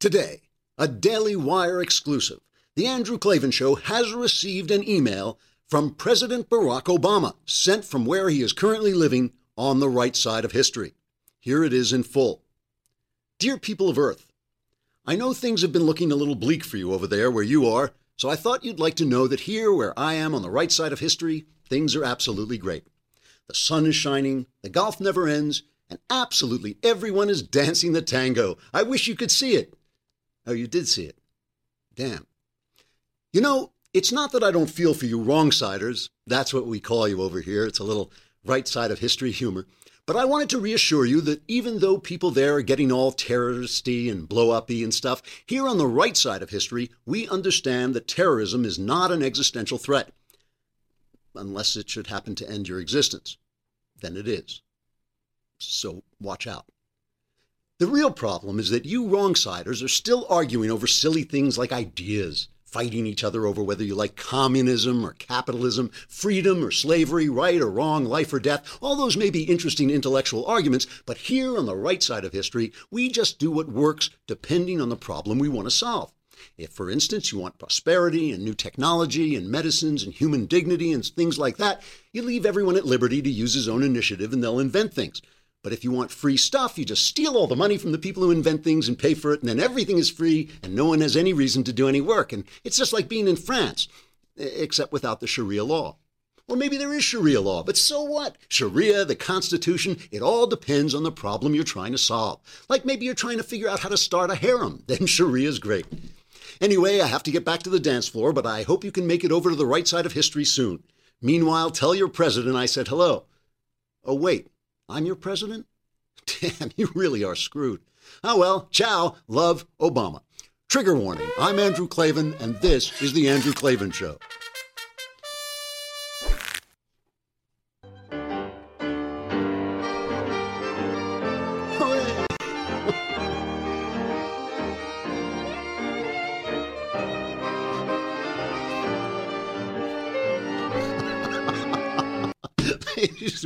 Today, a Daily Wire exclusive. The Andrew Klavan Show has received an email from President Barack Obama, sent from where he is currently living on the right side of history. Here it is in full. Dear people of Earth, I know things have been looking a little bleak for you over there where you are, so I thought you'd like to know that here where I am on the right side of history, things are absolutely great. The sun is shining, the golf never ends, and absolutely everyone is dancing the tango. I wish you could see it. Oh, you did see it. Damn. You know, it's not that I don't feel for you wrong-siders. That's what we call you over here. It's a little right side of history humor. But I wanted to reassure you that even though people there are getting all terroristy and blow uppy and stuff, here on the right side of history, we understand that terrorism is not an existential threat. Unless it should happen to end your existence. Then it is. So watch out. The real problem is that you wrong-siders are still arguing over silly things like ideas, fighting each other over whether you like communism or capitalism, freedom or slavery, right or wrong, life or death. All those may be interesting intellectual arguments, but here on the right side of history, we just do what works depending on the problem we want to solve. If, for instance, you want prosperity and new technology and medicines and human dignity and things like that, you leave everyone at liberty to use his own initiative and they'll invent things. But if you want free stuff, you just steal all the money from the people who invent things and pay for it, and then everything is free, and no one has any reason to do any work. And it's just like being in France, except without the Sharia law. Or maybe there is Sharia law, but so what? Sharia, the Constitution, it all depends on the problem you're trying to solve. Like maybe you're trying to figure out how to start a harem, then Sharia's great. Anyway, I have to get back to the dance floor, but I hope you can make it over to the right side of history soon. Meanwhile, tell your president I said hello. Oh, wait. I'm your president? Damn, you really are screwed. Oh well, ciao, love, Obama. Trigger warning I'm Andrew Klavan, and this is The Andrew Klavan Show.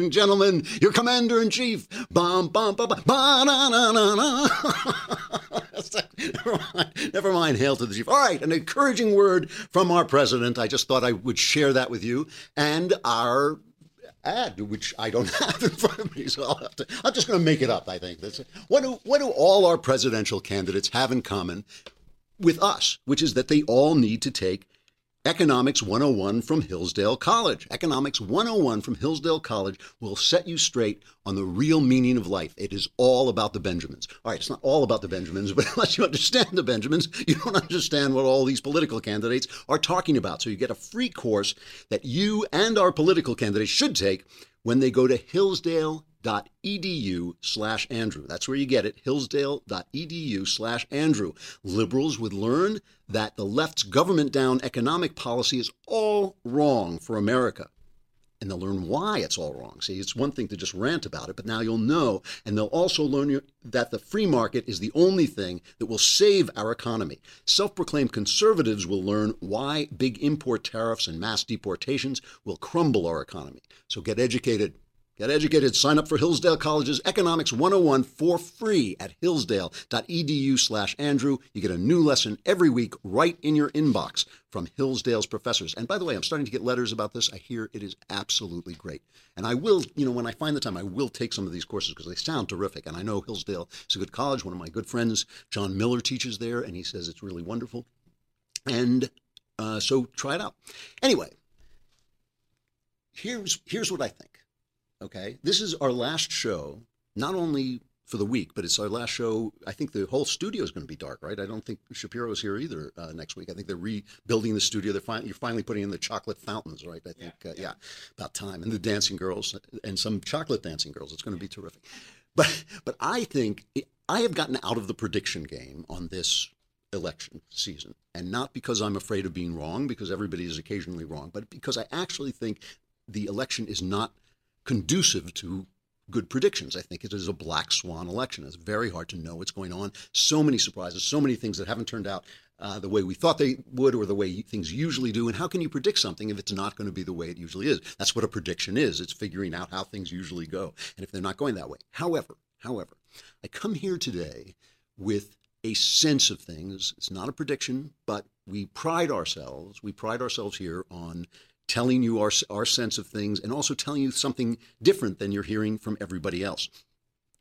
And gentlemen, your commander in chief. Bum, bum, bum, bum, na, na, na, na. Never mind. Never mind. Hail to the chief. All right, an encouraging word from our president. I just thought I would share that with you and our ad, which I don't have in front of me, so I'll have to. I'm just going to make it up. I think. That's, what do what do all our presidential candidates have in common with us? Which is that they all need to take Economics 101 from Hillsdale College. Economics 101 from Hillsdale College will set you straight on the real meaning of life. It is all about the Benjamins. All right, it's not all about the Benjamins, but unless you understand the Benjamins, you don't understand what all these political candidates are talking about. So you get a free course that you and our political candidates should take when they go to Hillsdale hillsdale.edu slash Andrew. That's where you get it, hillsdale.edu slash Andrew. Liberals would learn that the left's government down economic policy is all wrong for America. And they'll learn why it's all wrong. See, it's one thing to just rant about it, but now you'll know. And they'll also learn that the free market is the only thing that will save our economy. Self proclaimed conservatives will learn why big import tariffs and mass deportations will crumble our economy. So get educated Get educated. Sign up for Hillsdale College's Economics 101 for free at hillsdale.edu slash Andrew. You get a new lesson every week right in your inbox from Hillsdale's professors. And by the way, I'm starting to get letters about this. I hear it is absolutely great. And I will, you know, when I find the time, I will take some of these courses because they sound terrific. And I know Hillsdale is a good college. One of my good friends, John Miller, teaches there, and he says it's really wonderful. And uh, so try it out. Anyway, here's here's what I think. Okay. This is our last show, not only for the week, but it's our last show. I think the whole studio is going to be dark, right? I don't think Shapiro's here either uh, next week. I think they're rebuilding the studio. They're fin- you're finally putting in the chocolate fountains, right? I think, yeah, uh, yeah. yeah, about time. And the dancing girls and some chocolate dancing girls. It's going to be terrific. But but I think it, I have gotten out of the prediction game on this election season, and not because I'm afraid of being wrong, because everybody is occasionally wrong, but because I actually think the election is not conducive to good predictions. I think it is a black swan election. It's very hard to know what's going on. So many surprises, so many things that haven't turned out uh, the way we thought they would or the way things usually do. And how can you predict something if it's not going to be the way it usually is? That's what a prediction is. It's figuring out how things usually go and if they're not going that way. However, however, I come here today with a sense of things. It's not a prediction, but we pride ourselves. We pride ourselves here on telling you our, our sense of things and also telling you something different than you're hearing from everybody else.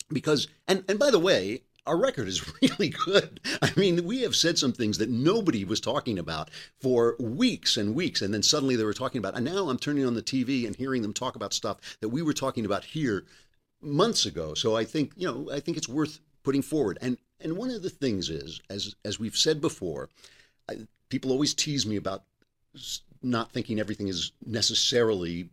Because, and, and by the way, our record is really good. I mean, we have said some things that nobody was talking about for weeks and weeks, and then suddenly they were talking about. And now I'm turning on the TV and hearing them talk about stuff that we were talking about here months ago. So I think you know, I think it's worth putting forward. And and one of the things is, as as we've said before, I, people always tease me about not thinking everything is necessarily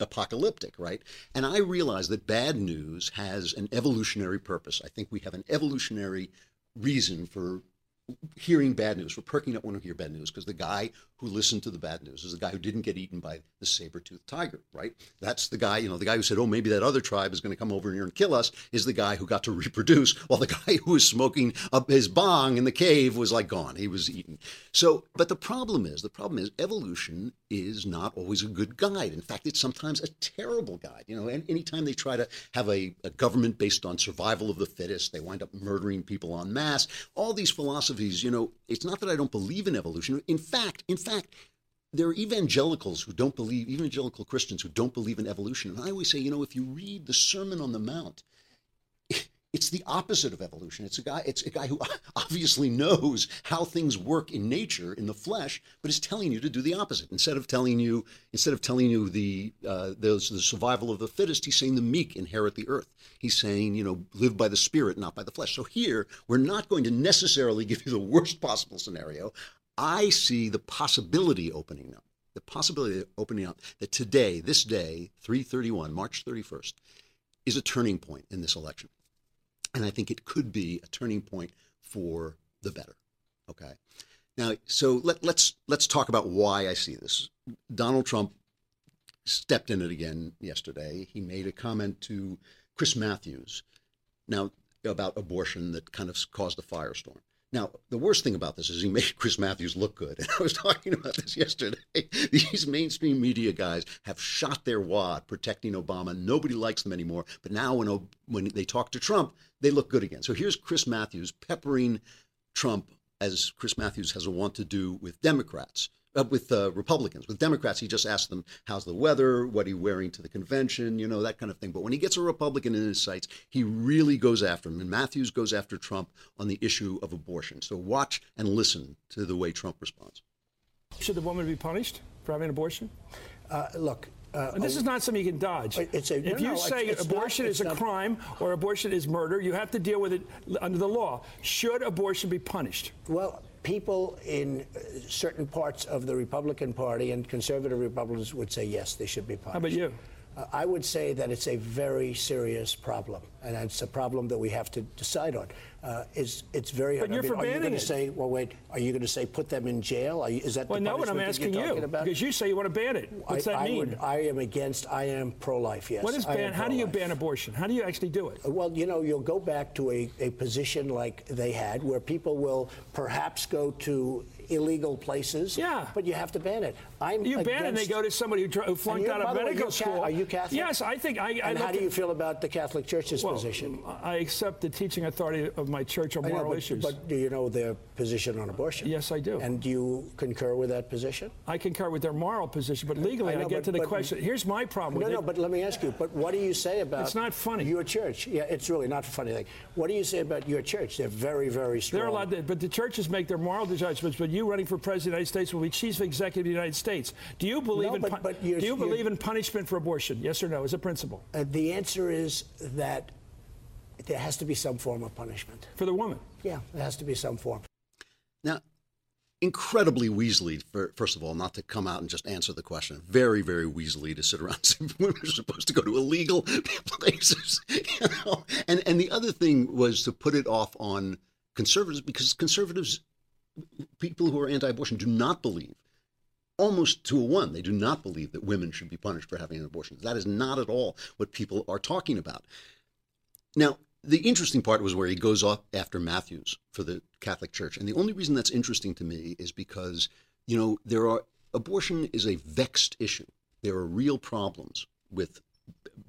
apocalyptic, right? And I realize that bad news has an evolutionary purpose. I think we have an evolutionary reason for hearing bad news, We're perking up when we hear bad news, because the guy who listened to the bad news is the guy who didn't get eaten by the saber-toothed tiger, right? That's the guy, you know, the guy who said, oh, maybe that other tribe is going to come over here and kill us, is the guy who got to reproduce, while the guy who was smoking up his bong in the cave was like gone. He was eaten. So, but the problem is, the problem is evolution is not always a good guide. In fact, it's sometimes a terrible guide. You know, and anytime they try to have a, a government based on survival of the fittest, they wind up murdering people en masse. All these philosophies, you know, it's not that I don't believe in evolution. In fact, in fact, there are evangelicals who don't believe, evangelical Christians who don't believe in evolution. And I always say, you know, if you read the Sermon on the Mount, it's the opposite of evolution. It's a guy. It's a guy who obviously knows how things work in nature, in the flesh, but is telling you to do the opposite. Instead of telling you, instead of telling you the uh, the, the survival of the fittest, he's saying the meek inherit the earth. He's saying, you know, live by the spirit, not by the flesh. So here, we're not going to necessarily give you the worst possible scenario. I see the possibility opening up, the possibility opening up that today, this day, 331, March 31st, is a turning point in this election. And I think it could be a turning point for the better. Okay. Now, so let, let's let's talk about why I see this. Donald Trump stepped in it again yesterday. He made a comment to Chris Matthews now about abortion that kind of caused a firestorm. Now, the worst thing about this is he made Chris Matthews look good. And I was talking about this yesterday. These mainstream media guys have shot their wad protecting Obama. Nobody likes them anymore. But now when, when they talk to Trump, they look good again. So here's Chris Matthews peppering Trump as Chris Matthews has a want to do with Democrats uh, with uh, Republicans. With Democrats, he just asks them, "How's the weather? What are you wearing to the convention?" You know that kind of thing. But when he gets a Republican in his sights, he really goes after him. And Matthews goes after Trump on the issue of abortion. So watch and listen to the way Trump responds. Should the woman be punished for having an abortion? Uh, look, uh, and this is not something you can dodge. It's a, if no, you no, say it's, it's abortion not, is a not, crime or abortion is murder, you have to deal with it under the law. Should abortion be punished? Well, people in uh, certain parts of the Republican Party and conservative Republicans would say yes, they should be punished. How about you? I would say that it's a very serious problem, and it's a problem that we have to decide on uh, is it's very hard. But you're I mean, are you going to say, well, wait, are you going to say put them in jail? You, is that well, no, what I'm asking you about? because you say you want to ban it. What's I, that I mean? Would, I am against. I am pro-life. Yes. What is ban? How do you ban abortion? How do you actually do it? Well, you know, you'll go back to a, a position like they had, where people will perhaps go to illegal places. Yeah. But you have to ban it. I'm you ban it and they go to somebody who, who flunked out of medical way, school. Are you Catholic? Yes, I think I. I and how do you feel about the Catholic Church's well, position? I accept the teaching authority of my church on moral know, but, issues. But do you know their position on abortion? Yes, I do. And do you concur with that position? I concur with their moral position, but legally, I, know, I get but, to the question. Here's my problem no, no, it. but let me ask you. But what do you say about? It's not funny. Your church? Yeah, it's really not funny thing. What do you say about your church? They're very, very strong. They're allowed, to, but the churches make their moral judgments. But you running for president of the United States will be chief executive of the United States. Do you believe no, in? But, but do you believe in punishment for abortion? Yes or no, as a principle? Uh, the answer is that there has to be some form of punishment for the woman. Yeah, there has to be some form. Now, incredibly Weasley, for, first of all, not to come out and just answer the question. Very, very Weasley to sit around and say women are supposed to go to illegal places. You know? and, and the other thing was to put it off on conservatives because conservatives, people who are anti abortion, do not believe. Almost to a one, they do not believe that women should be punished for having an abortion. That is not at all what people are talking about. Now, the interesting part was where he goes off after Matthews for the Catholic Church. And the only reason that's interesting to me is because, you know, there are abortion is a vexed issue. There are real problems with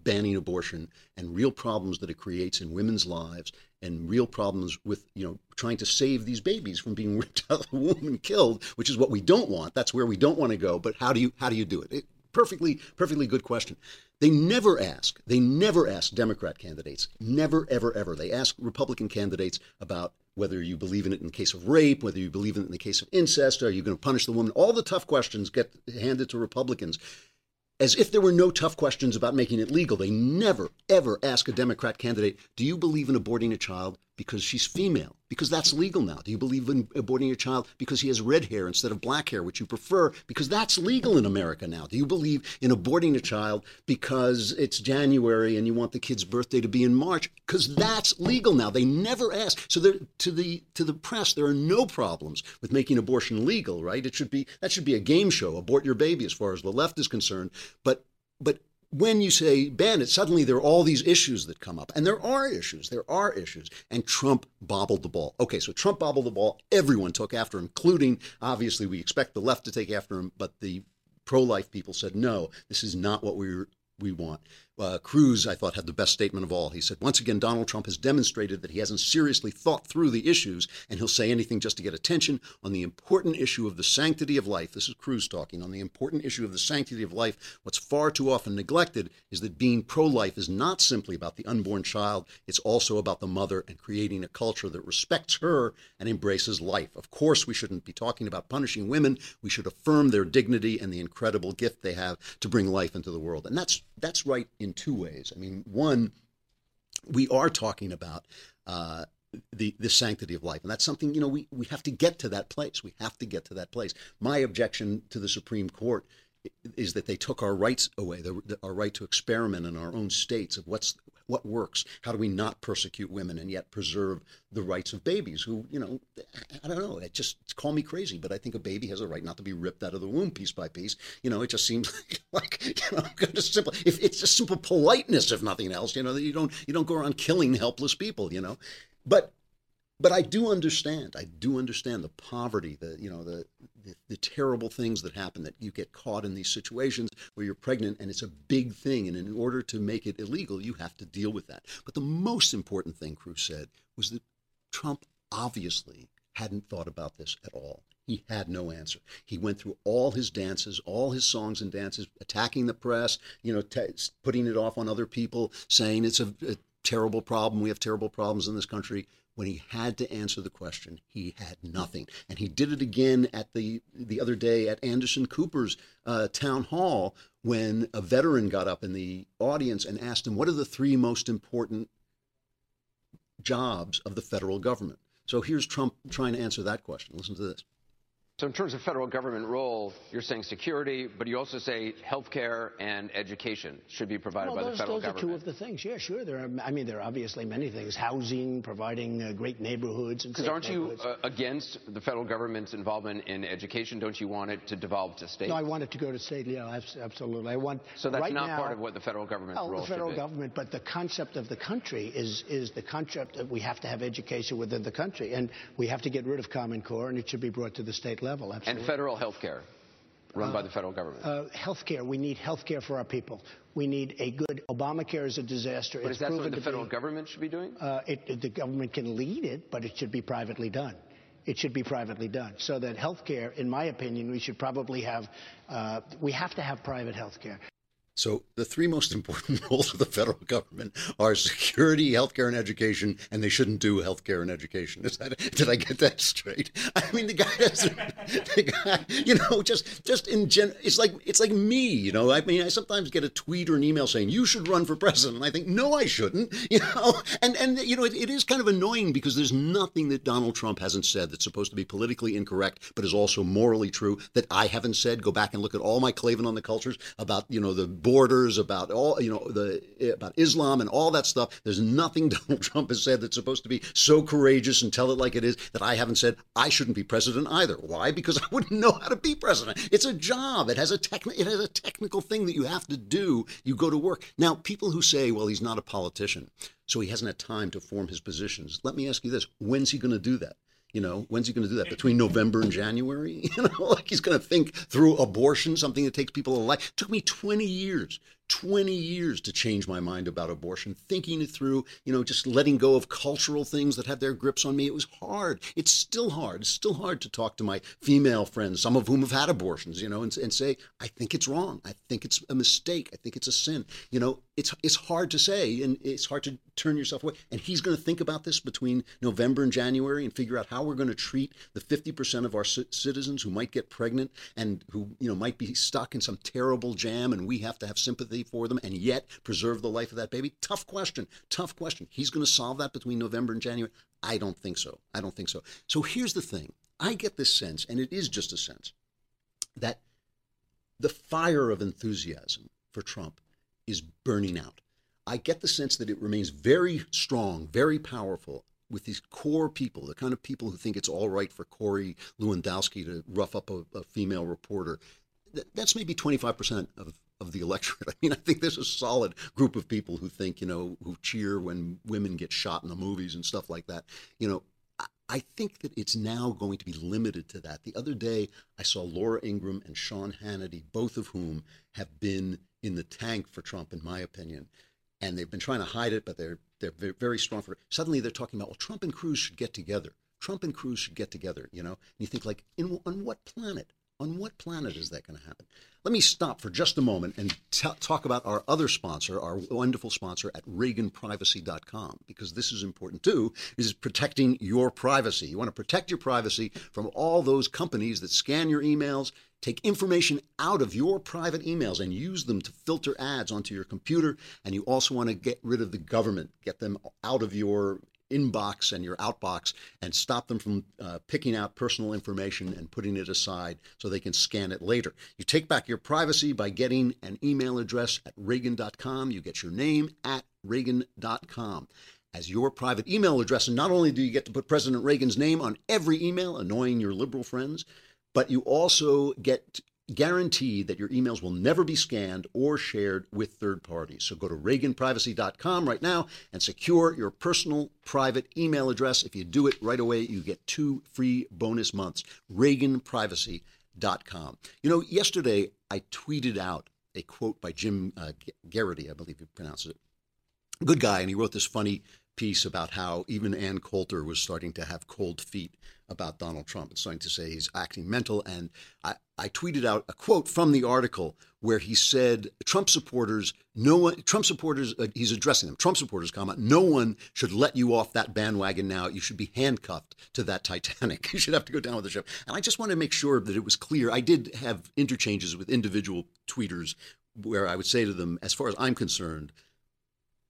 banning abortion and real problems that it creates in women's lives and real problems with you know trying to save these babies from being ripped out of the womb and killed, which is what we don't want. That's where we don't want to go. But how do you how do you do it? it perfectly perfectly good question. They never ask. They never ask Democrat candidates. Never ever ever. They ask Republican candidates about whether you believe in it in the case of rape, whether you believe in it in the case of incest, are you going to punish the woman? All the tough questions get handed to Republicans as if there were no tough questions about making it legal. They never, ever ask a Democrat candidate, Do you believe in aborting a child because she's female? Because that's legal now. Do you believe in aborting your child because he has red hair instead of black hair, which you prefer? Because that's legal in America now. Do you believe in aborting a child because it's January and you want the kid's birthday to be in March? Because that's legal now. They never ask. So to the to the press, there are no problems with making abortion legal, right? It should be that should be a game show. Abort your baby, as far as the left is concerned. But but when you say ban it, suddenly there are all these issues that come up. And there are issues. There are issues. And Trump bobbled the ball. Okay, so Trump bobbled the ball. Everyone took after him, including, obviously, we expect the left to take after him, but the pro life people said, no, this is not what we we want uh, Cruz, I thought, had the best statement of all. He said, Once again, Donald Trump has demonstrated that he hasn't seriously thought through the issues, and he'll say anything just to get attention on the important issue of the sanctity of life. This is Cruz talking. On the important issue of the sanctity of life, what's far too often neglected is that being pro life is not simply about the unborn child, it's also about the mother and creating a culture that respects her and embraces life. Of course, we shouldn't be talking about punishing women. We should affirm their dignity and the incredible gift they have to bring life into the world. And that's, that's right in two ways. I mean, one, we are talking about uh, the the sanctity of life, and that's something you know we we have to get to that place. We have to get to that place. My objection to the Supreme Court is that they took our rights away, the, the, our right to experiment in our own states of what's what works. How do we not persecute women and yet preserve the rights of babies? Who you know, I don't know. It just call me crazy, but I think a baby has a right not to be ripped out of the womb piece by piece. You know, it just seems like, you know, just simple. If it's just simple politeness, if nothing else, you know, that you don't you don't go around killing helpless people. You know, but but I do understand. I do understand the poverty, the you know the, the, the terrible things that happen. That you get caught in these situations where you're pregnant, and it's a big thing. And in order to make it illegal, you have to deal with that. But the most important thing Cruz said was that Trump obviously hadn't thought about this at all. He had no answer. He went through all his dances, all his songs and dances, attacking the press, you know, t- putting it off on other people, saying it's a, a terrible problem. We have terrible problems in this country when he had to answer the question, he had nothing. And he did it again at the the other day at Anderson Cooper's uh, town hall when a veteran got up in the audience and asked him, "What are the three most important jobs of the federal government?" So here's Trump trying to answer that question. Listen to this. So in terms of federal government role, you're saying security, but you also say health care and education should be provided well, by those, the federal those government. Those are two of the things. Yeah, sure. There are. I mean, there are obviously many things: housing, providing uh, great neighborhoods. Because aren't you uh, against the federal government's involvement in education? Don't you want it to devolve to state? No, I want it to go to state. Yeah, absolutely. I want. So that's right not now, part of what the federal government's well, role the federal government, but the concept of the country is is the concept that we have to have education within the country, and we have to get rid of Common Core, and it should be brought to the state level. Absolutely. And federal health care run uh, by the federal government? Uh, health care. We need health care for our people. We need a good. Obamacare is a disaster. But it's is that what the federal be, government should be doing? Uh, it, the government can lead it, but it should be privately done. It should be privately done. So that health care, in my opinion, we should probably have, uh, we have to have private health care. So the three most important roles of the federal government are security, healthcare, and education, and they shouldn't do healthcare and education. Is that did I get that straight? I mean, the guy has, the guy, you know, just just in gen, it's like it's like me, you know. I mean, I sometimes get a tweet or an email saying you should run for president, and I think no, I shouldn't, you know. And and you know, it, it is kind of annoying because there's nothing that Donald Trump hasn't said that's supposed to be politically incorrect, but is also morally true that I haven't said. Go back and look at all my Klavan on the cultures about you know the borders, about all you know the about Islam and all that stuff. There's nothing Donald Trump has said that's supposed to be so courageous and tell it like it is that I haven't said I shouldn't be president either. Why? Because I wouldn't know how to be president. It's a job. It has a techni- it has a technical thing that you have to do. You go to work. Now, people who say, "Well, he's not a politician, so he hasn't had time to form his positions." Let me ask you this: When's he going to do that? You know, when's he going to do that? Between November and January? You know, like he's going to think through abortion, something that takes people a life. It took me 20 years 20 years to change my mind about abortion, thinking it through, you know, just letting go of cultural things that had their grips on me. It was hard. It's still hard. It's still hard to talk to my female friends, some of whom have had abortions, you know, and, and say, I think it's wrong. I think it's a mistake. I think it's a sin. You know, it's it's hard to say and it's hard to turn yourself away. And he's going to think about this between November and January and figure out how we're going to treat the 50% of our citizens who might get pregnant and who, you know, might be stuck in some terrible jam and we have to have sympathy for them and yet preserve the life of that baby? Tough question. Tough question. He's going to solve that between November and January? I don't think so. I don't think so. So here's the thing I get this sense, and it is just a sense, that the fire of enthusiasm for Trump is burning out. I get the sense that it remains very strong, very powerful with these core people, the kind of people who think it's all right for Corey Lewandowski to rough up a, a female reporter. That's maybe 25% of, of the electorate. I mean, I think there's a solid group of people who think, you know, who cheer when women get shot in the movies and stuff like that. You know, I think that it's now going to be limited to that. The other day, I saw Laura Ingraham and Sean Hannity, both of whom have been in the tank for Trump, in my opinion. And they've been trying to hide it, but they're they're very strong for it. Suddenly, they're talking about well, Trump and Cruz should get together. Trump and Cruz should get together. You know, and you think like, in on what planet? On what planet is that going to happen? Let me stop for just a moment and t- talk about our other sponsor, our wonderful sponsor at ReaganPrivacy.com, because this is important too, is protecting your privacy. You want to protect your privacy from all those companies that scan your emails, take information out of your private emails and use them to filter ads onto your computer. And you also want to get rid of the government, get them out of your inbox and your outbox and stop them from uh, picking out personal information and putting it aside so they can scan it later. You take back your privacy by getting an email address at Reagan.com. You get your name at Reagan.com as your private email address. And not only do you get to put President Reagan's name on every email, annoying your liberal friends, but you also get guarantee that your emails will never be scanned or shared with third parties. So go to reaganprivacy.com right now and secure your personal private email address. If you do it right away, you get two free bonus months. reaganprivacy.com. You know, yesterday I tweeted out a quote by Jim uh, Geraghty, I believe he pronounces it. Good guy, and he wrote this funny piece about how even Ann Coulter was starting to have cold feet about Donald Trump and starting to say he's acting mental. And I, I tweeted out a quote from the article where he said Trump supporters, no one, Trump supporters, uh, he's addressing them, Trump supporters, comma, no one should let you off that bandwagon now. You should be handcuffed to that Titanic. you should have to go down with the ship. And I just want to make sure that it was clear. I did have interchanges with individual tweeters where I would say to them, as far as I'm concerned,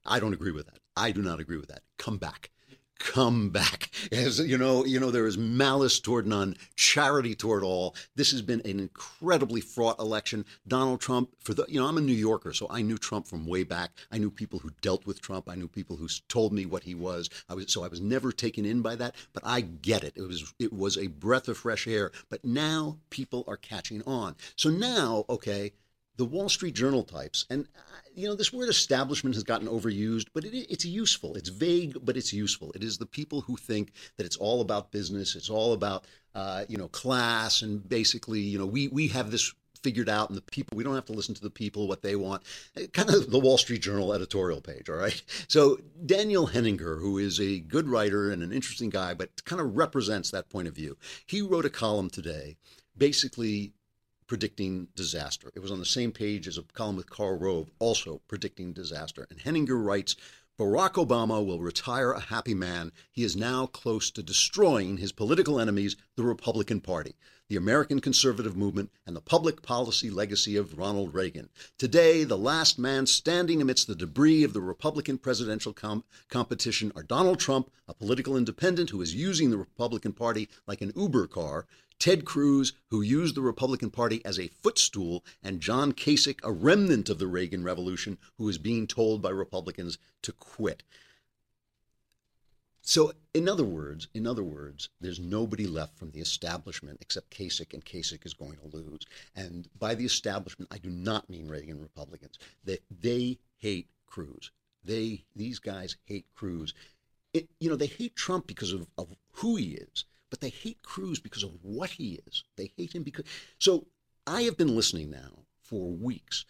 I don't agree with that. I do not agree with that. Come back come back. As you know, you know, there is malice toward none, charity toward all. This has been an incredibly fraught election. Donald Trump, for the you know, I'm a New Yorker, so I knew Trump from way back. I knew people who dealt with Trump. I knew people who told me what he was. I was so I was never taken in by that. But I get it. It was it was a breath of fresh air. But now people are catching on. So now, okay, the Wall Street Journal types, and you know, this word establishment has gotten overused, but it, it's useful. It's vague, but it's useful. It is the people who think that it's all about business, it's all about, uh, you know, class, and basically, you know, we we have this figured out, and the people we don't have to listen to the people what they want. Kind of the Wall Street Journal editorial page, all right. So Daniel Henninger, who is a good writer and an interesting guy, but kind of represents that point of view, he wrote a column today, basically predicting disaster. It was on the same page as a column with Karl Rove, also predicting disaster. And Henninger writes Barack Obama will retire a happy man. He is now close to destroying his political enemies, the Republican Party, the American conservative movement, and the public policy legacy of Ronald Reagan. Today, the last man standing amidst the debris of the Republican presidential com- competition are Donald Trump, a political independent who is using the Republican Party like an Uber car, Ted Cruz, who used the Republican Party as a footstool, and John Kasich, a remnant of the Reagan Revolution, who is being told by Republicans to quit. So, in other words, in other words, there's nobody left from the establishment except Kasich, and Kasich is going to lose. And by the establishment, I do not mean Reagan Republicans. They, they hate Cruz. They these guys hate Cruz. It, you know, they hate Trump because of, of who he is but they hate Cruz because of what he is. They hate him because. So I have been listening now for weeks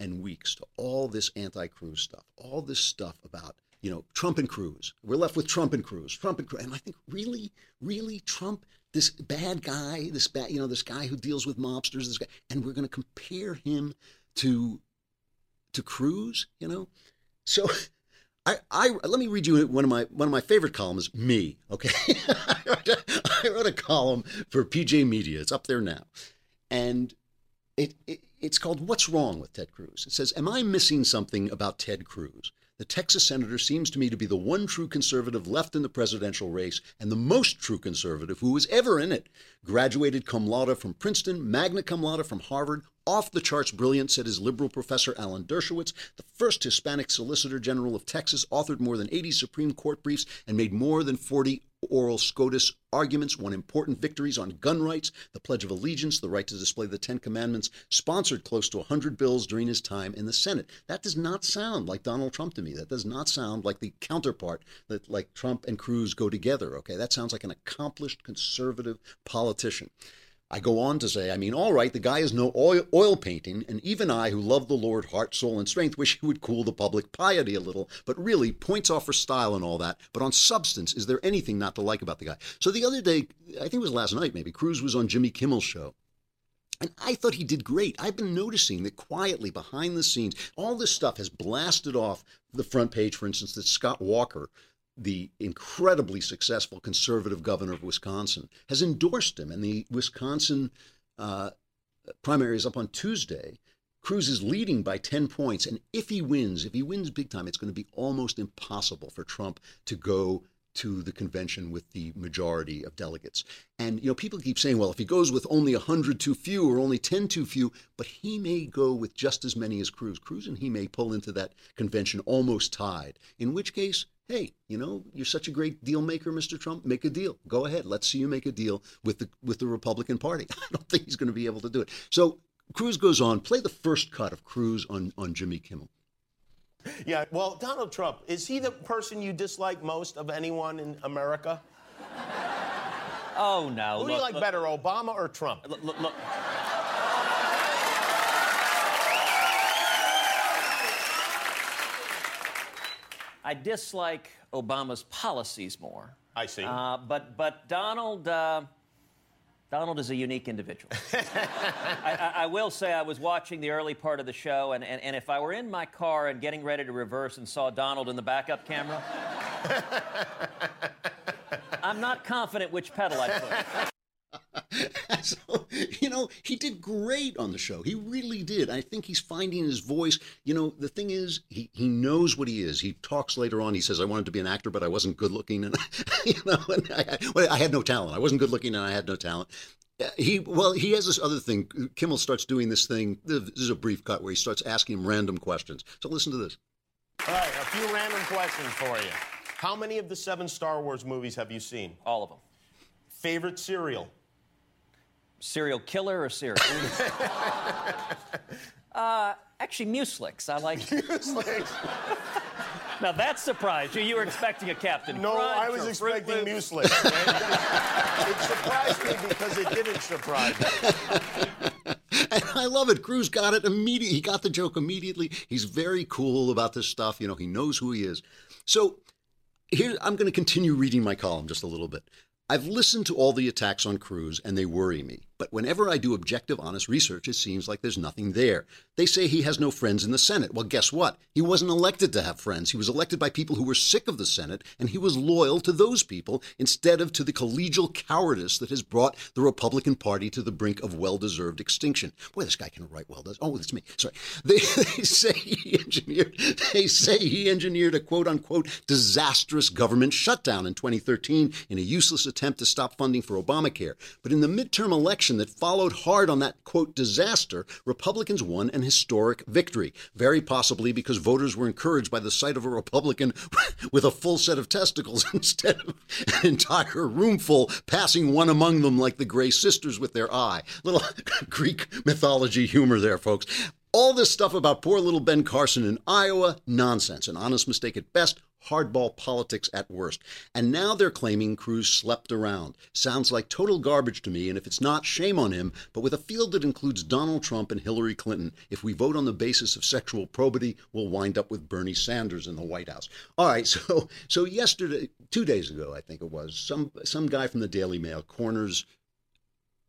and weeks to all this anti-Cruz stuff, all this stuff about you know Trump and Cruz. We're left with Trump and Cruz, Trump and Cruz, and I think really, really Trump, this bad guy, this bad you know this guy who deals with mobsters, this guy, and we're going to compare him to to Cruz, you know. So I, I let me read you one of my one of my favorite columns. Me, okay. I, wrote a, I wrote a column for PJ Media. It's up there now, and it, it it's called "What's Wrong with Ted Cruz." It says, "Am I missing something about Ted Cruz?" The Texas senator seems to me to be the one true conservative left in the presidential race and the most true conservative who was ever in it. Graduated cum laude from Princeton, magna cum laude from Harvard, off the charts brilliant, said his liberal professor Alan Dershowitz, the first Hispanic Solicitor General of Texas, authored more than 80 Supreme Court briefs and made more than 40 oral SCOTUS arguments, won important victories on gun rights, the Pledge of Allegiance, the right to display the Ten Commandments, sponsored close to 100 bills during his time in the Senate. That does not sound like Donald Trump to me. That does not sound like the counterpart that like Trump and Cruz go together. Okay, that sounds like an accomplished conservative politician. I go on to say, I mean, all right, the guy is no oil, oil, painting, and even I, who love the Lord heart, soul, and strength, wish he would cool the public piety a little, but really, points off for style and all that. But on substance, is there anything not to like about the guy? So the other day, I think it was last night maybe, Cruz was on Jimmy Kimmel's show. And I thought he did great. I've been noticing that quietly behind the scenes, all this stuff has blasted off the front page, for instance, that Scott Walker, the incredibly successful conservative governor of Wisconsin, has endorsed him. And the Wisconsin uh, primary is up on Tuesday. Cruz is leading by 10 points. And if he wins, if he wins big time, it's going to be almost impossible for Trump to go to the convention with the majority of delegates. And, you know, people keep saying, well, if he goes with only 100 too few or only 10 too few, but he may go with just as many as Cruz. Cruz and he may pull into that convention almost tied, in which case hey, you know, you're such a great deal maker, Mr. Trump. Make a deal. Go ahead. Let's see you make a deal with the with the Republican Party. I don't think he's going to be able to do it. So Cruz goes on. Play the first cut of Cruz on on Jimmy Kimmel. Yeah. Well, Donald Trump is he the person you dislike most of anyone in America? Oh no. Who look, do you like look, better, Obama or Trump? Look, look. I dislike Obama's policies more. I see. Uh, but but Donald. Uh, Donald is a unique individual. I, I, I, will say I was watching the early part of the show, and, and, and if I were in my car and getting ready to reverse and saw Donald in the backup camera, I'm not confident which pedal I put. so, you know, he did great on the show. He really did. I think he's finding his voice. You know, the thing is, he, he knows what he is. He talks later on. He says, I wanted to be an actor, but I wasn't good looking. And, you know, and I, well, I had no talent. I wasn't good looking and I had no talent. Uh, he well, he has this other thing. Kimmel starts doing this thing. This is a brief cut where he starts asking him random questions. So listen to this. All right, a few random questions for you. How many of the seven Star Wars movies have you seen? All of them. Favorite cereal? Serial killer or serial? uh, actually, Mueslix. I like Mueslix. now that surprised you. You were expecting a Captain No, Crunch I was expecting Mueslix. it surprised me because it didn't surprise me. And I love it. Cruz got it immediately. He got the joke immediately. He's very cool about this stuff. You know, he knows who he is. So here, I'm going to continue reading my column just a little bit. I've listened to all the attacks on Cruz and they worry me. But whenever I do objective, honest research, it seems like there's nothing there. They say he has no friends in the Senate. Well, guess what? He wasn't elected to have friends. He was elected by people who were sick of the Senate, and he was loyal to those people instead of to the collegial cowardice that has brought the Republican Party to the brink of well deserved extinction. Boy, this guy can write well, does Oh, it's me. Sorry. They, they say he engineered they say he engineered a quote unquote disastrous government shutdown in 2013 in a useless attempt to stop funding for Obamacare. But in the midterm election, election that followed hard on that quote disaster, Republicans won an historic victory. Very possibly because voters were encouraged by the sight of a Republican with a full set of testicles instead of an entire roomful passing one among them like the Grey Sisters with their eye. Little Greek mythology humor there, folks. All this stuff about poor little Ben Carson in Iowa, nonsense. An honest mistake at best, hardball politics at worst. And now they're claiming Cruz slept around. Sounds like total garbage to me, and if it's not, shame on him. But with a field that includes Donald Trump and Hillary Clinton, if we vote on the basis of sexual probity, we'll wind up with Bernie Sanders in the White House. All right, so so yesterday, two days ago, I think it was, some some guy from the Daily Mail corners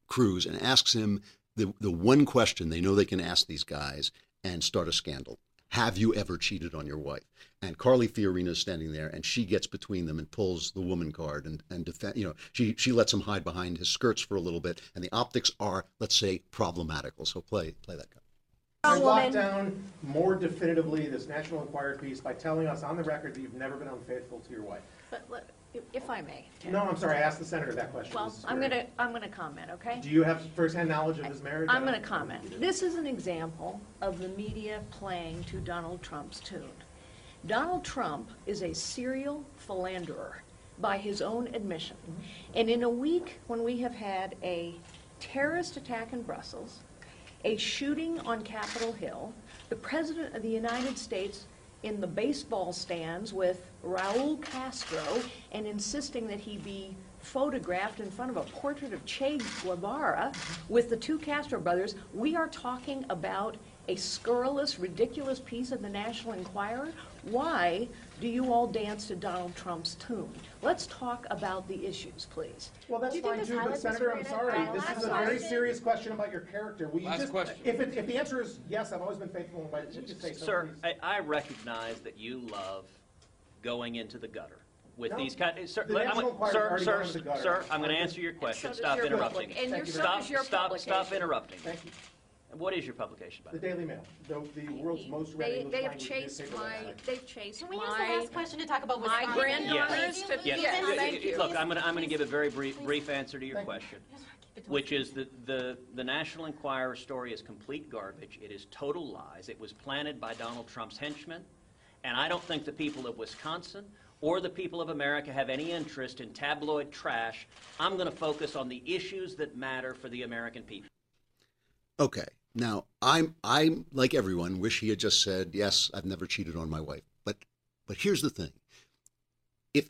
Cruz and asks him the, the one question they know they can ask these guys and start a scandal. Have you ever cheated on your wife? And Carly Fiorina is standing there, and she gets between them and pulls the woman card and and defend. You know, she she lets him hide behind his skirts for a little bit, and the optics are, let's say, problematical. So play play that guy. I locked down more definitively this National Enquirer piece by telling us on the record that you've never been unfaithful to your wife. But, look, if I may. Ted. No, I'm sorry, I asked the senator that question. Well, This I'm very- gonna, I'm gonna comment, okay? Do you have firsthand knowledge of this marriage? I'm gonna comment. This is an example of the media playing to Donald Trump's tune. Donald Trump is a serial philanderer by his own admission. And in a week when we have had a terrorist attack in Brussels, a shooting on Capitol Hill, the President of the United States in the baseball stands with Raul Castro and insisting that he be photographed in front of a portrait of Che Guevara with the two Castro brothers, we are talking about a scurrilous, ridiculous piece of the National Enquirer. Why do you all dance to Donald Trump's tune? Let's talk about the issues, please. Well, that's Do fine too, but Senator, I'm sorry, Reagan? this I'm is a sorry. very serious question about your character. Will you Last just, question. if it, if the answer is yes, I've always been faithful, why don't you just say so, Sir. I, I recognize that you love going into the gutter with No, these kind. Eh, sir, the I'm National gonna- sir, sir, gone to the gutter. sir, I'm going to answer your question. does Stop your interrupting. public- and your- so Stop, does stop, stop interrupting. Thank you. What is your publication, by The the way? Daily Mail, the, the world's most read They, English they have language chased newspaper my, they've chased Can we use the my, last question to talk about my Wisconsin? granddaughters Please, to- please, Yes. Yes, thank you. Look, I'm going to I'm going to give a very brief brief answer to your Thank you. question, which is that the the National Enquirer story is complete garbage. It is total lies. It was planted by Donald Trump's henchmen, and I don't think the people of Wisconsin or the people of America have any interest in tabloid trash. I'm going to focus on the issues that matter for the American people. Okay. Now, I'm I'm like everyone wish he had just said, "Yes, I've never cheated on my wife." But but here's the thing. If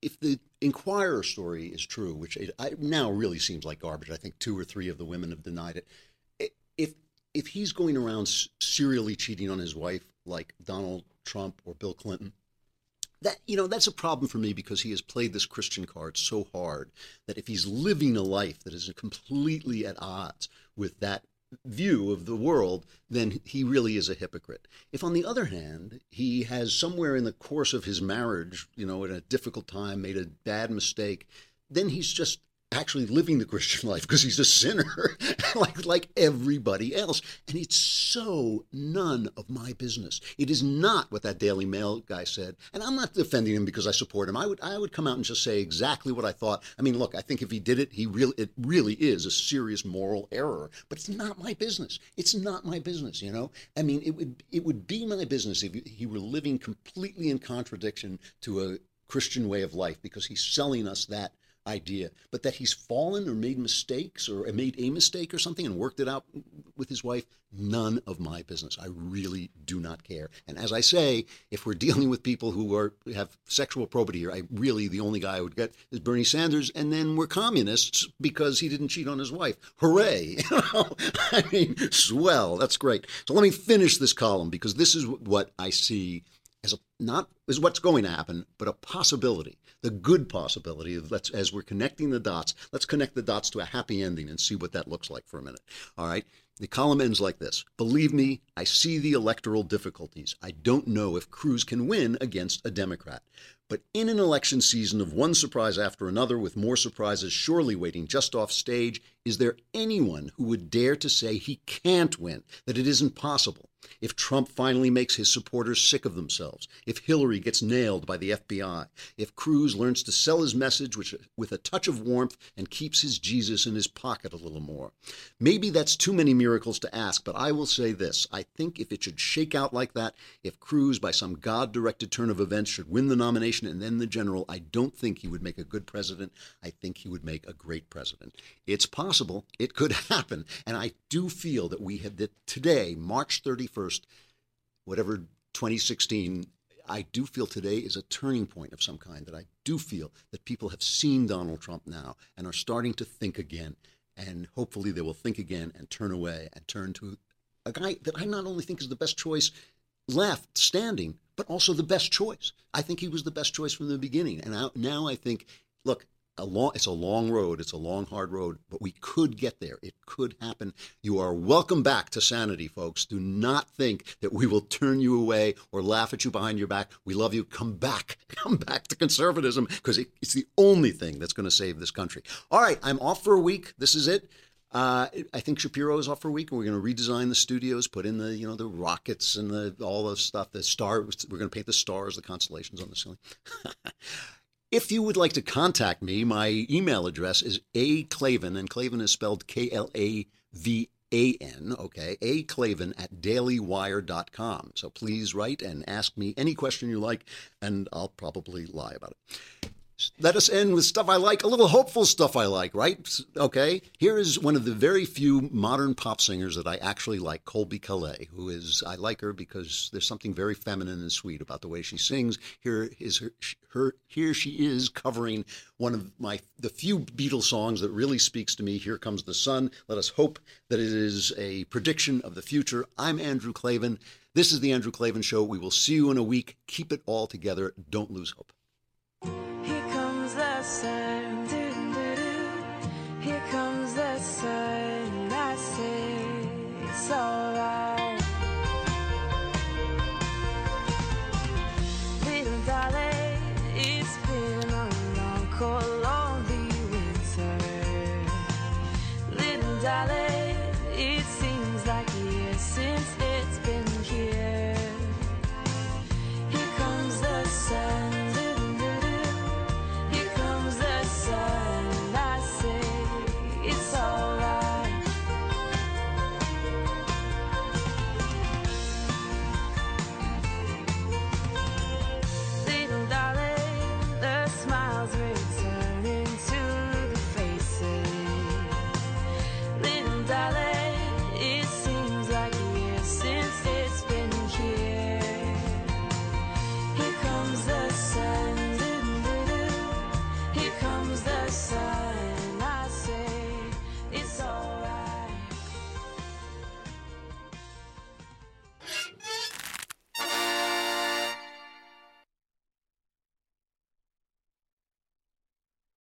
if the Enquirer story is true, which it I, now really seems like garbage, I think two or three of the women have denied it. If if he's going around serially cheating on his wife like Donald Trump or Bill Clinton, that you know that's a problem for me because he has played this christian card so hard that if he's living a life that is completely at odds with that view of the world then he really is a hypocrite. If on the other hand he has somewhere in the course of his marriage you know at a difficult time made a bad mistake then he's just actually living the Christian life because he's a sinner, like like everybody else. And it's so none of my business. It is not what that Daily Mail guy said. And I'm not defending him because I support him. I would I would come out and just say exactly what I thought. I mean, look, I think if he did it, he really it really is a serious moral error. But it's not my business. It's not my business. You know. I mean, it would it would be my business if he were living completely in contradiction to a Christian way of life because he's selling us that idea, but that he's fallen or made mistakes or made a mistake or something and worked it out with his wife, none of my business. I really do not care. And as I say, if we're dealing with people who are have sexual probity here, I really the only guy I would get is Bernie Sanders, and then we're communists because he didn't cheat on his wife. Hooray! I mean, swell. That's great. So let me finish this column because this is what I see as a not is what's going to happen, but a possibility, the good possibility of let's as we're connecting the dots, let's connect the dots to a happy ending and see what that looks like for a minute. All right. The column ends like this. Believe me, I see the electoral difficulties. I don't know if Cruz can win against a Democrat. But in an election season of one surprise after another, with more surprises surely waiting just off stage, is there anyone who would dare to say he can't win, that it isn't possible? If Trump finally makes his supporters sick of themselves, if Hillary gets nailed by the FBI, if Cruz learns to sell his message which, with a touch of warmth and keeps his Jesus in his pocket a little more. Maybe that's too many miracles to ask, but I will say this. I think if it should shake out like that, if Cruz, by some God directed turn of events, should win the nomination and then the general, I don't think he would make a good president. I think he would make a great president. It's possible. It could happen. And I do feel that we have that today, March 31st, whatever 2016, I do feel today is a turning point of some kind. That I do feel that people have seen Donald Trump now and are starting to think again. And hopefully they will think again and turn away and turn to a guy that I not only think is the best choice left standing, but also the best choice. I think he was the best choice from the beginning. And now I think, look, a long, it's a long road. It's a long, hard road, but we could get there. It could happen. You are welcome back to sanity, folks. Do not think that we will turn you away or laugh at you behind your back. We love you. Come back. Come back to conservatism because it, it's the only thing that's going to save this country. All right, I'm off for a week. This is it. Uh, I think Shapiro is off for a week, and we're going to redesign the studios, put in the you know the rockets and the all the stuff, the stars. We're going to paint the stars, the constellations on the ceiling. If you would like to contact me, my email address is a Klavan, and Klavan is spelled K L A V A N, okay, a Klavan at dailywire.com. So please write and ask me any question you like, and I'll probably lie about it let us end with stuff I like, a little hopeful stuff I like, right? Okay. Here is one of the very few modern pop singers that I actually like, Colbie Caillat, who is, I like her because there's something very feminine and sweet about the way she sings. Here is her, her here she is covering one of my, the few Beatles songs that really speaks to me. Here comes the sun. Let us hope that it is a prediction of the future. I'm Andrew Klavan. This is the Andrew Klavan Show. We will see you in a week. Keep it all together. Don't lose hope sun.